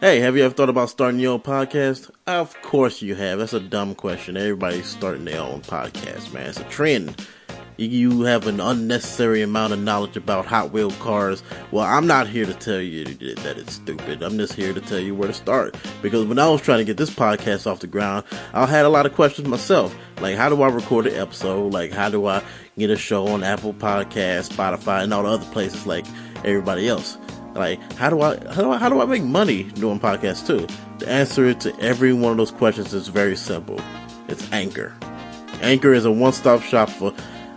Hey, have you ever thought about starting your own podcast? Of course you have. That's a dumb question. Everybody's starting their own podcast, man. It's a trend. You have an unnecessary amount of knowledge about Hot Wheel cars. Well, I'm not here to tell you that it's stupid. I'm just here to tell you where to start. Because when I was trying to get this podcast off the ground, I had a lot of questions myself. Like, how do I record an episode? Like, how do I get a show on Apple Podcasts, Spotify, and all the other places like everybody else? Like, how do I how do I how do I make money doing podcasts too? The answer to every one of those questions is very simple. It's Anchor. Anchor is a one-stop shop for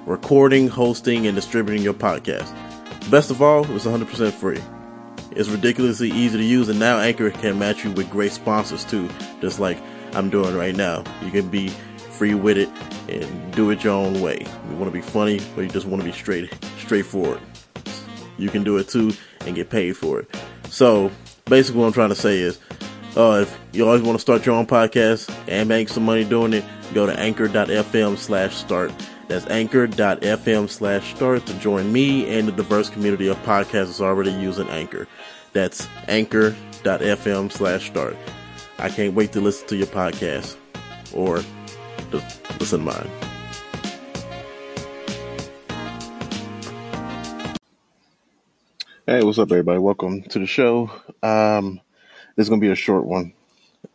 recording, hosting, and distributing your podcast. Best of all, it's 100% free. It's ridiculously easy to use, and now Anchor can match you with great sponsors too, just like I'm doing right now. You can be free with it and do it your own way. You want to be funny, or you just want to be straight, straightforward. You can do it too and get paid for it. So basically, what I'm trying to say is, uh, if you always want to start your own podcast and make some money doing it, go to anchor.fm slash start. That's anchor.fm slash start to join me and the diverse community of podcasters already using Anchor. That's anchor.fm slash start. I can't wait to listen to your podcast or just listen to mine. Hey, what's up, everybody? Welcome to the show. Um, this is gonna be a short one.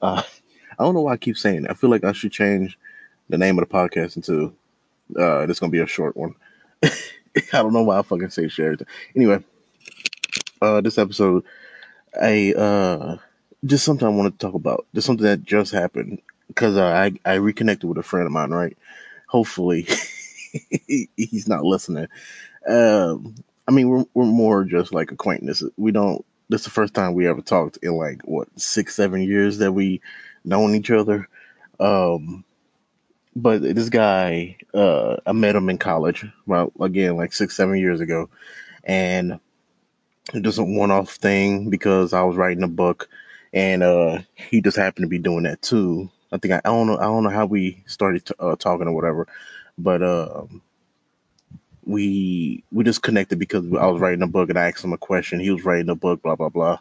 Uh, I don't know why I keep saying it. I feel like I should change the name of the podcast into uh, this is gonna be a short one. I don't know why I fucking say share Anyway, uh, this episode, I uh, just something I want to talk about. Just something that just happened because uh, I I reconnected with a friend of mine. Right, hopefully he's not listening. Um, I mean, we're we're more just like acquaintances. We don't. This is the first time we ever talked in like what six, seven years that we known each other. Um, but this guy, uh, I met him in college. Well, again, like six, seven years ago, and it was a one-off thing because I was writing a book, and uh, he just happened to be doing that too. I think I, I don't know. I don't know how we started t- uh, talking or whatever, but um, we we just connected because I was writing a book and I asked him a question. He was writing a book, blah blah blah.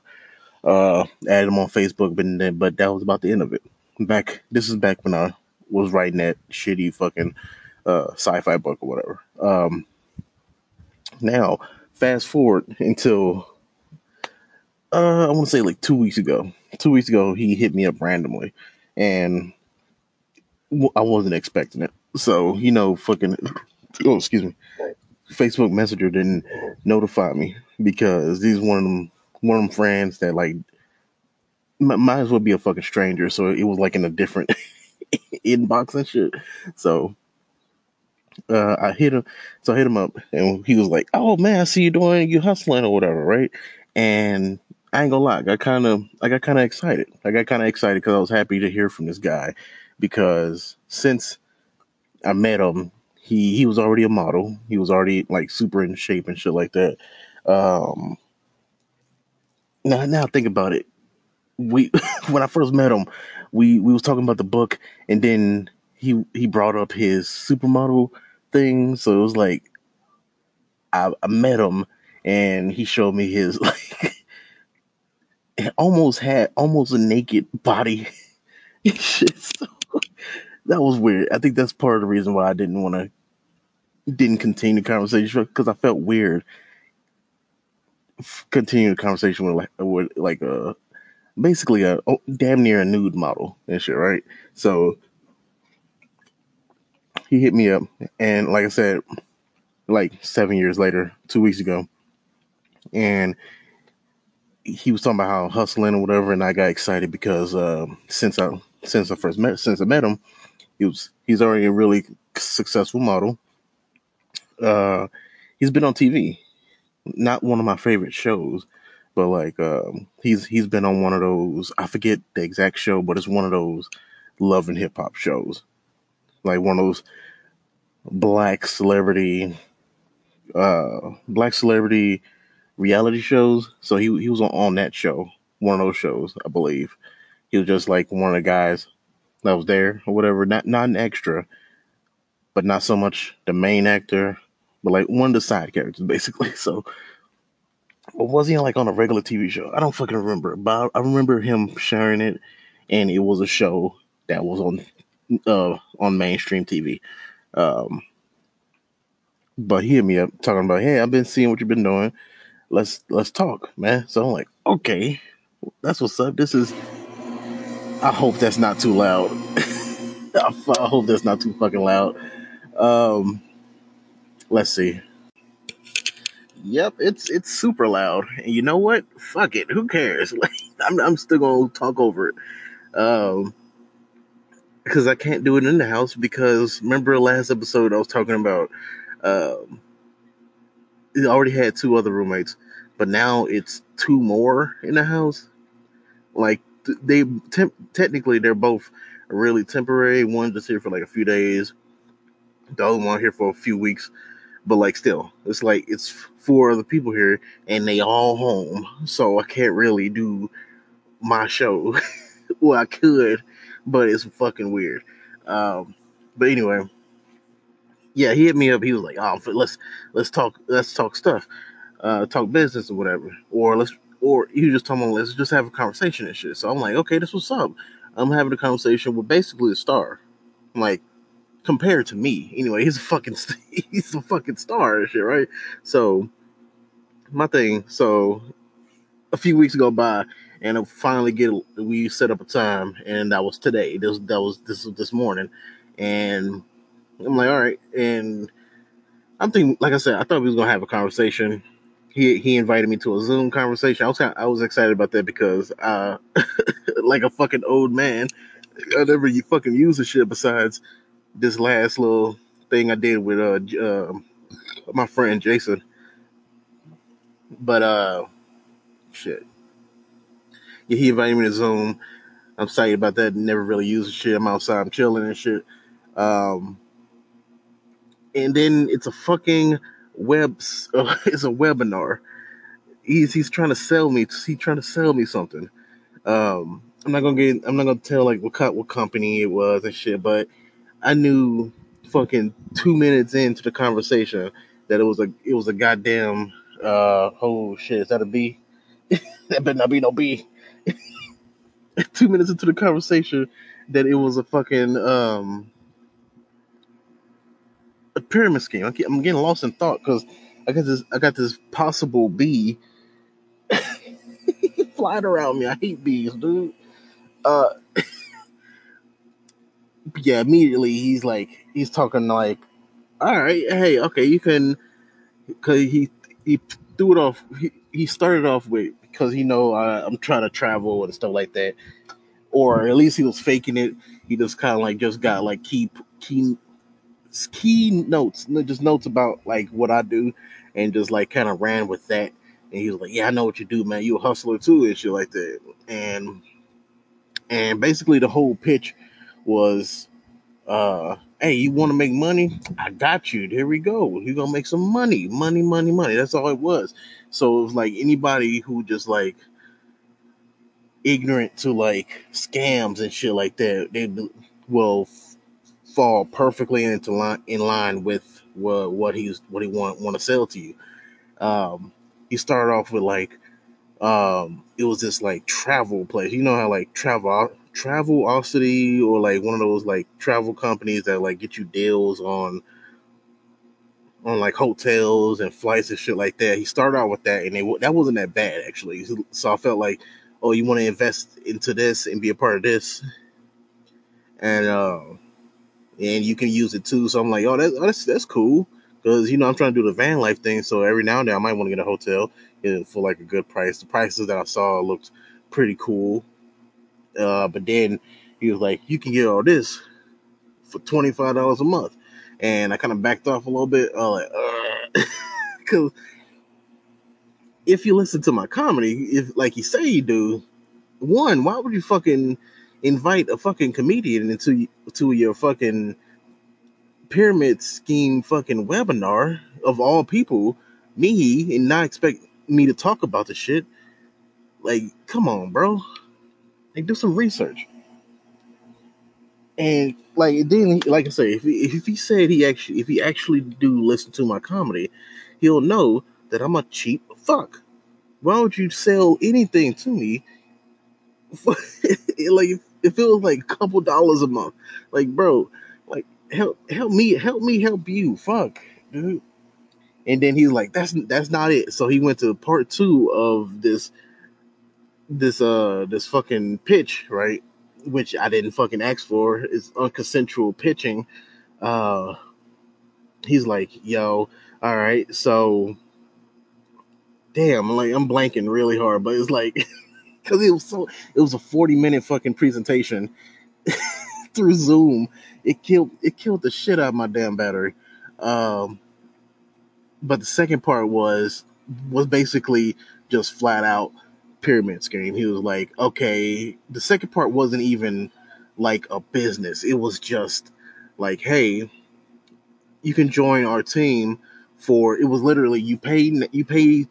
Uh, added him on Facebook, but then, but that was about the end of it. Back this is back when I was writing that shitty fucking uh, sci-fi book or whatever. Um, now fast forward until uh, I want to say like two weeks ago. Two weeks ago, he hit me up randomly, and I wasn't expecting it. So you know, fucking oh, excuse me, Facebook Messenger didn't notify me because he's one of them one of them friends that like might as well be a fucking stranger. So it was like in a different inbox and shit. So uh, I hit him. So I hit him up, and he was like, "Oh man, I see you doing you hustling or whatever, right?" And I ain't gonna lie, I kind of I got kind of excited. I got kind of excited because I was happy to hear from this guy because since I met him, he he was already a model. He was already like super in shape and shit like that. Um, now now think about it. We when I first met him, we we was talking about the book, and then he he brought up his supermodel thing. So it was like I, I met him, and he showed me his like almost had almost a naked body. shit. So, that was weird. I think that's part of the reason why I didn't want to didn't continue the conversation because I felt weird continue the conversation with like with like a basically a oh, damn near a nude model and shit, right? So he hit me up, and like I said, like seven years later, two weeks ago, and he was talking about how hustling or whatever, and I got excited because uh, since I since I first met since I met him, he was he's already a really successful model. Uh, he's been on TV. Not one of my favorite shows, but like um, he's he's been on one of those. I forget the exact show, but it's one of those love and hip hop shows, like one of those black celebrity, uh, black celebrity reality shows. So he he was on, on that show, one of those shows, I believe. He was just like one of the guys that was there or whatever. Not not an extra, but not so much the main actor but like one of the side characters basically. So or was he like on a regular TV show? I don't fucking remember, but I remember him sharing it, and it was a show that was on uh, on mainstream TV. Um, but he hit me up talking about, hey, I've been seeing what you've been doing. Let's let's talk, man. So I'm like, okay, that's what's up. This is. I hope that's not too loud. I hope that's not too fucking loud. Um, let's see. Yep, it's it's super loud. And you know what? Fuck it. Who cares? Like, I'm I'm still gonna talk over it. Um, because I can't do it in the house because remember last episode I was talking about um he already had two other roommates, but now it's two more in the house. Like they temp- technically they're both really temporary. One just here for like a few days. The other one here for a few weeks. But like still, it's like it's four other people here and they all home. So I can't really do my show. well I could, but it's fucking weird. Um, but anyway, yeah, he hit me up. He was like, "Oh, let's let's talk let's talk stuff, uh, talk business or whatever, or let's or you just told me let's just have a conversation and shit." So I'm like, "Okay, this what's up." I'm having a conversation with basically a star, like compared to me. Anyway, he's a fucking he's a fucking star and shit, right? So my thing. So a few weeks go by, and I finally get we set up a time, and that was today. This that was this was this morning, and I'm like, all right, and I'm thinking, like I said, I thought we was gonna have a conversation. He he invited me to a Zoom conversation. I was I was excited about that because, uh, like a fucking old man, I never you fucking use the shit besides this last little thing I did with uh, uh my friend Jason. But uh, shit, yeah, he invited me to Zoom. I'm excited about that. Never really use the shit. I'm outside, I'm chilling and shit. Um, and then it's a fucking web. Uh, it's a webinar. He's he's trying to sell me. He's trying to sell me something. Um, I'm not gonna get. I'm not gonna tell like what what company it was and shit. But I knew fucking two minutes into the conversation that it was a it was a goddamn uh oh shit is that a B? that better not be no B. two minutes into the conversation that it was a fucking um a pyramid scheme. I'm getting lost in thought because I got this I got this possible bee flying around me. I hate bees, dude. Uh, yeah, immediately he's like he's talking like, all right, hey, okay, you can, because he he threw it off. He, he started off with because he know I'm trying to travel and stuff like that, or at least he was faking it. He just kind of like just got like key key key notes, just notes about like what I do, and just like kind of ran with that. And he was like, "Yeah, I know what you do, man. You a hustler too, and shit like that." And and basically the whole pitch was, uh, "Hey, you want to make money? I got you. Here we go. You gonna make some money, money, money, money." That's all it was. So it was like anybody who just like ignorant to like scams and shit like that, they will fall perfectly into line in line with what what he's what he want want to sell to you. Um, he started off with like um, it was this like travel place. You know how like travel Travelocity or like one of those like travel companies that like get you deals on on like hotels and flights and shit like that. He started out with that, and that wasn't that bad actually. So I felt like, oh, you want to invest into this and be a part of this, and uh, and you can use it too. So I'm like, oh, that's that's, that's cool because you know I'm trying to do the van life thing. So every now and then I might want to get a hotel for like a good price. The prices that I saw looked pretty cool, uh, but then he was like, you can get all this for twenty five dollars a month, and I kind of backed off a little bit. I was like, because if you listen to my comedy, if like you say you do, one, why would you fucking invite a fucking comedian into to your fucking pyramid scheme fucking webinar of all people, me, and not expect me to talk about the shit? Like, come on, bro. Like, do some research. And like then, like I say, if he, if he said he actually, if he actually do listen to my comedy, he'll know that I'm a cheap fuck. why would you sell anything to me? like if it was like a couple dollars a month, like bro, like help help me help me help you, fuck, dude. And then he's like, that's that's not it. So he went to part two of this this uh this fucking pitch, right? Which I didn't fucking ask for. It's unconsensual pitching. Uh he's like, yo, all right, so damn, like I'm blanking really hard, but it's like because it was so it was a 40 minute fucking presentation through Zoom. It killed it killed the shit out of my damn battery. Um but the second part was was basically just flat out pyramid scheme. He was like, okay, the second part wasn't even like a business. It was just like, hey, you can join our team for it was literally you pay you pay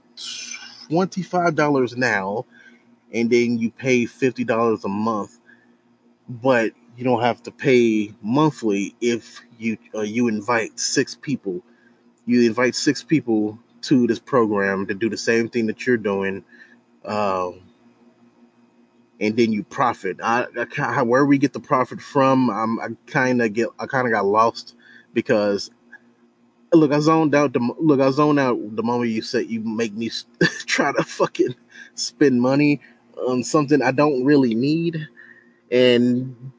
twenty five dollars now, and then you pay fifty dollars a month, but you don't have to pay monthly if you uh, you invite six people. You invite six people to this program to do the same thing that you're doing, um, and then you profit. I, I where we get the profit from, I'm, I kind of get I kind of got lost because look, I zoned out. The, look, I zoned out the moment you said you make me try to fucking spend money on something I don't really need, and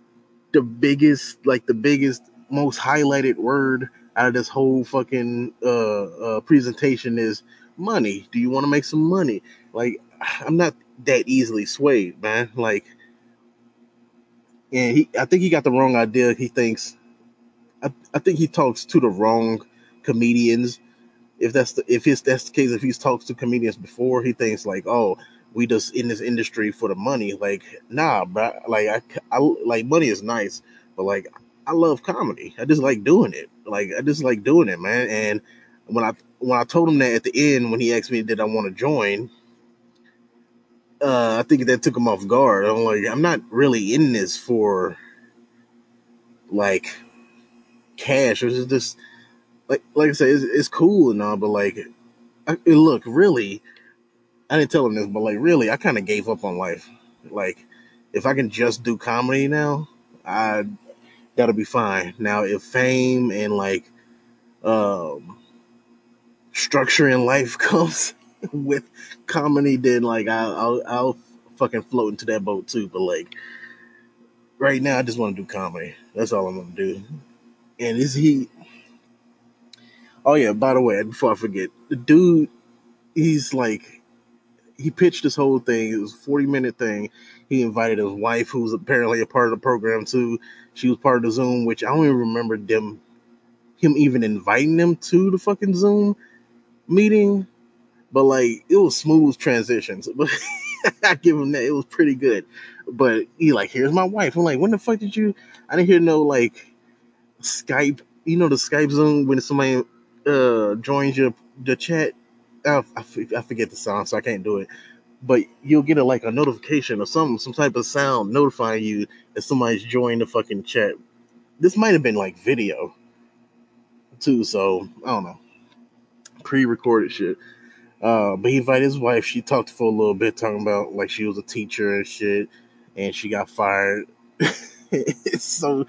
the biggest, like the biggest, most highlighted word out of this whole fucking uh, uh, presentation is money. Do you want to make some money? Like, I'm not that easily swayed, man. Like, and he, I think he got the wrong idea. He thinks, I, I think he talks to the wrong comedians. If that's the if his that's the case, if he's talked to comedians before, he thinks like, oh, we just in this industry for the money. Like, nah, bro. Like, I, I like money is nice, but like, I love comedy. I just like doing it. Like, I just like doing it, man. And when I when I told him that at the end, when he asked me did I want to join, uh, I think that took him off guard. I'm like, I'm not really in this for like cash. It was just like like I said, it's, it's cool and all, but like, I, look, really, I didn't tell him this, but like, really, I kind of gave up on life. Like, if I can just do comedy now, I that'll be fine. Now, if fame and like um structure in life comes with comedy, then like I'll, I'll I'll fucking float into that boat too. But like, right now, I just want to do comedy. That's all I'm gonna do. And is he Oh yeah, by the way, before I forget, the dude, he's like, he pitched this whole thing. It was a forty minute thing. He invited his wife, who's apparently a part of the program too. She was part of the Zoom, which I don't even remember them, him even inviting them to the fucking Zoom meeting. But like, it was smooth transitions. But I give him that. It was pretty good. But he like, here's my wife. I'm like, when the fuck did you? I didn't hear no like Skype. You know the Skype Zoom when somebody uh joins your the chat, I, I, I forget the sound, so I can't do it. But you'll get a like a notification or some some type of sound notifying you that somebody's joined the fucking chat. This might have been like video too, so I don't know. Pre-recorded shit. Uh, but he invited his wife. She talked for a little bit, talking about like she was a teacher and shit, and she got fired. so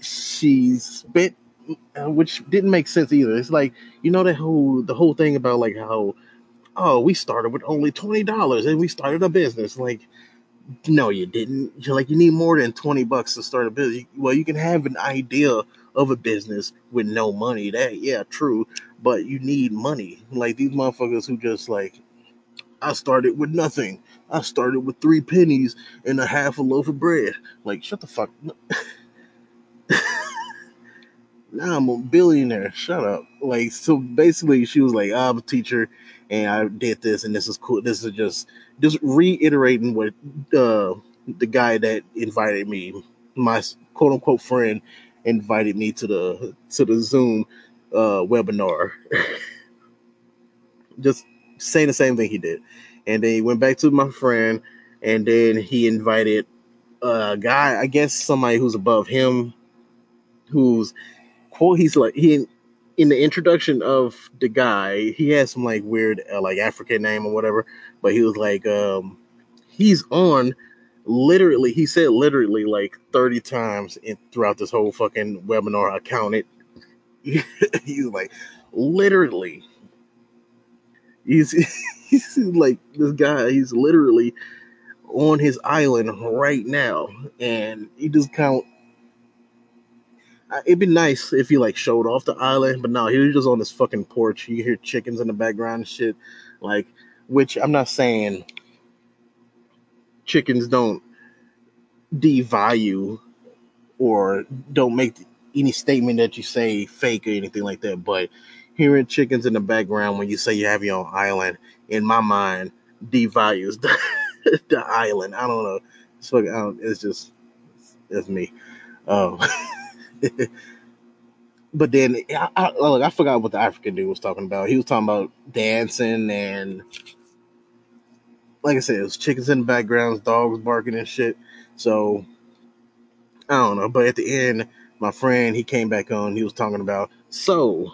she spent uh, which didn't make sense either. It's like you know the whole the whole thing about like how oh we started with only twenty dollars and we started a business. Like no, you didn't. You're like you need more than twenty bucks to start a business. Well, you can have an idea of a business with no money. That yeah, true, but you need money. Like these motherfuckers who just like I started with nothing. I started with three pennies and a half a loaf of bread. Like shut the fuck. now I'm a billionaire. Shut up. Like, so basically, she was like, I'm a teacher and I did this and this is cool. This is just, just reiterating what uh, the guy that invited me, my quote unquote friend, invited me to the, to the Zoom uh, webinar. just saying the same thing he did. And then he went back to my friend and then he invited a guy, I guess somebody who's above him, who's quote he's like he in the introduction of the guy, he has some like weird uh, like African name or whatever, but he was like, um, he's on literally. He said literally like thirty times in, throughout this whole fucking webinar. I counted. he's like literally. He's he's like this guy. He's literally on his island right now, and he just count it'd be nice if he like showed off the island, but no, he was just on this fucking porch. You hear chickens in the background shit, like which I'm not saying chickens don't devalue or don't make any statement that you say fake or anything like that, but hearing chickens in the background when you say you have your own island, in my mind, devalues the, the island. I don't know. It's, fucking, it's just it's me. Um, but then I, I, look, I forgot what the African dude was talking about. He was talking about dancing and, like I said, it was chickens in the background, dogs barking and shit. So I don't know. But at the end, my friend he came back on. He was talking about so.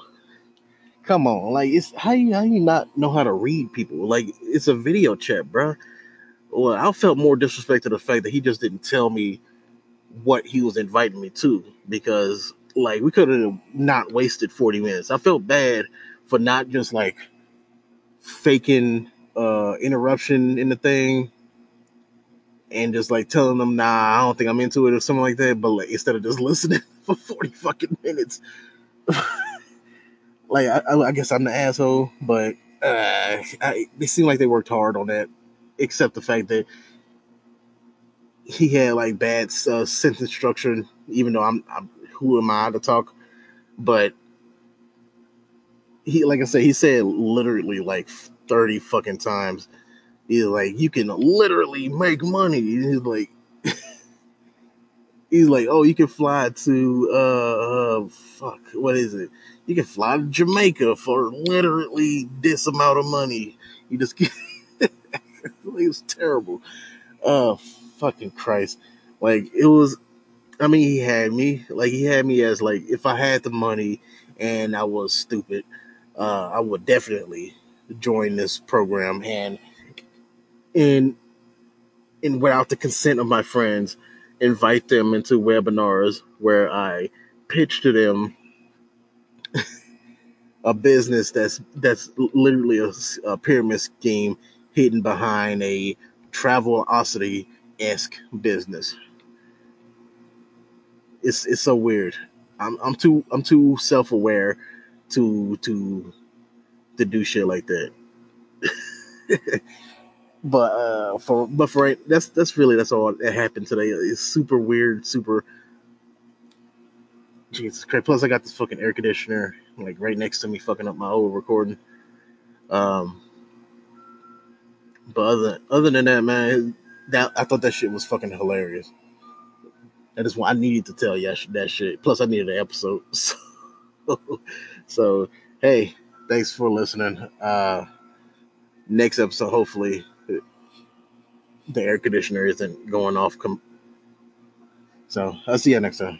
Come on, like it's how you how you not know how to read people? Like it's a video chat, bro. Well, I felt more disrespect to the fact that he just didn't tell me what he was inviting me to because like we could have not wasted 40 minutes. I felt bad for not just like faking uh interruption in the thing and just like telling them, nah, I don't think I'm into it or something like that. But like instead of just listening for 40 fucking minutes. like I, I, guess I'm the asshole, but uh I, they seem like they worked hard on that, except the fact that he had like bad uh, sentence structure. Even though I'm, I'm, who am I to talk? But he, like I said, he said literally like thirty fucking times. He's like, you can literally make money. He's like, he's like, oh, you can fly to uh, uh, fuck, what is it? You can fly to Jamaica for literally this amount of money. You just, get, it was terrible. Uh, fucking Christ. Like it was I mean he had me. Like he had me as like if I had the money and I was stupid, uh, I would definitely join this program and and and without the consent of my friends, invite them into webinars where I pitch to them a business that's that's literally a, a pyramid scheme hidden behind a Travelocity esque business. It's it's so weird. I'm I'm too I'm too self aware to to to do shit like that. but uh for but for it, that's that's really that's all that happened today. It's super weird, super Jesus Christ. Plus I got this fucking air conditioner like right next to me fucking up my whole recording. Um but other other than that, man, that I thought that shit was fucking hilarious. That is why I needed to tell you that shit. Plus, I needed an episode. So, so hey, thanks for listening. Uh, next episode, hopefully, the air conditioner isn't going off. Com- so, I'll see you next time.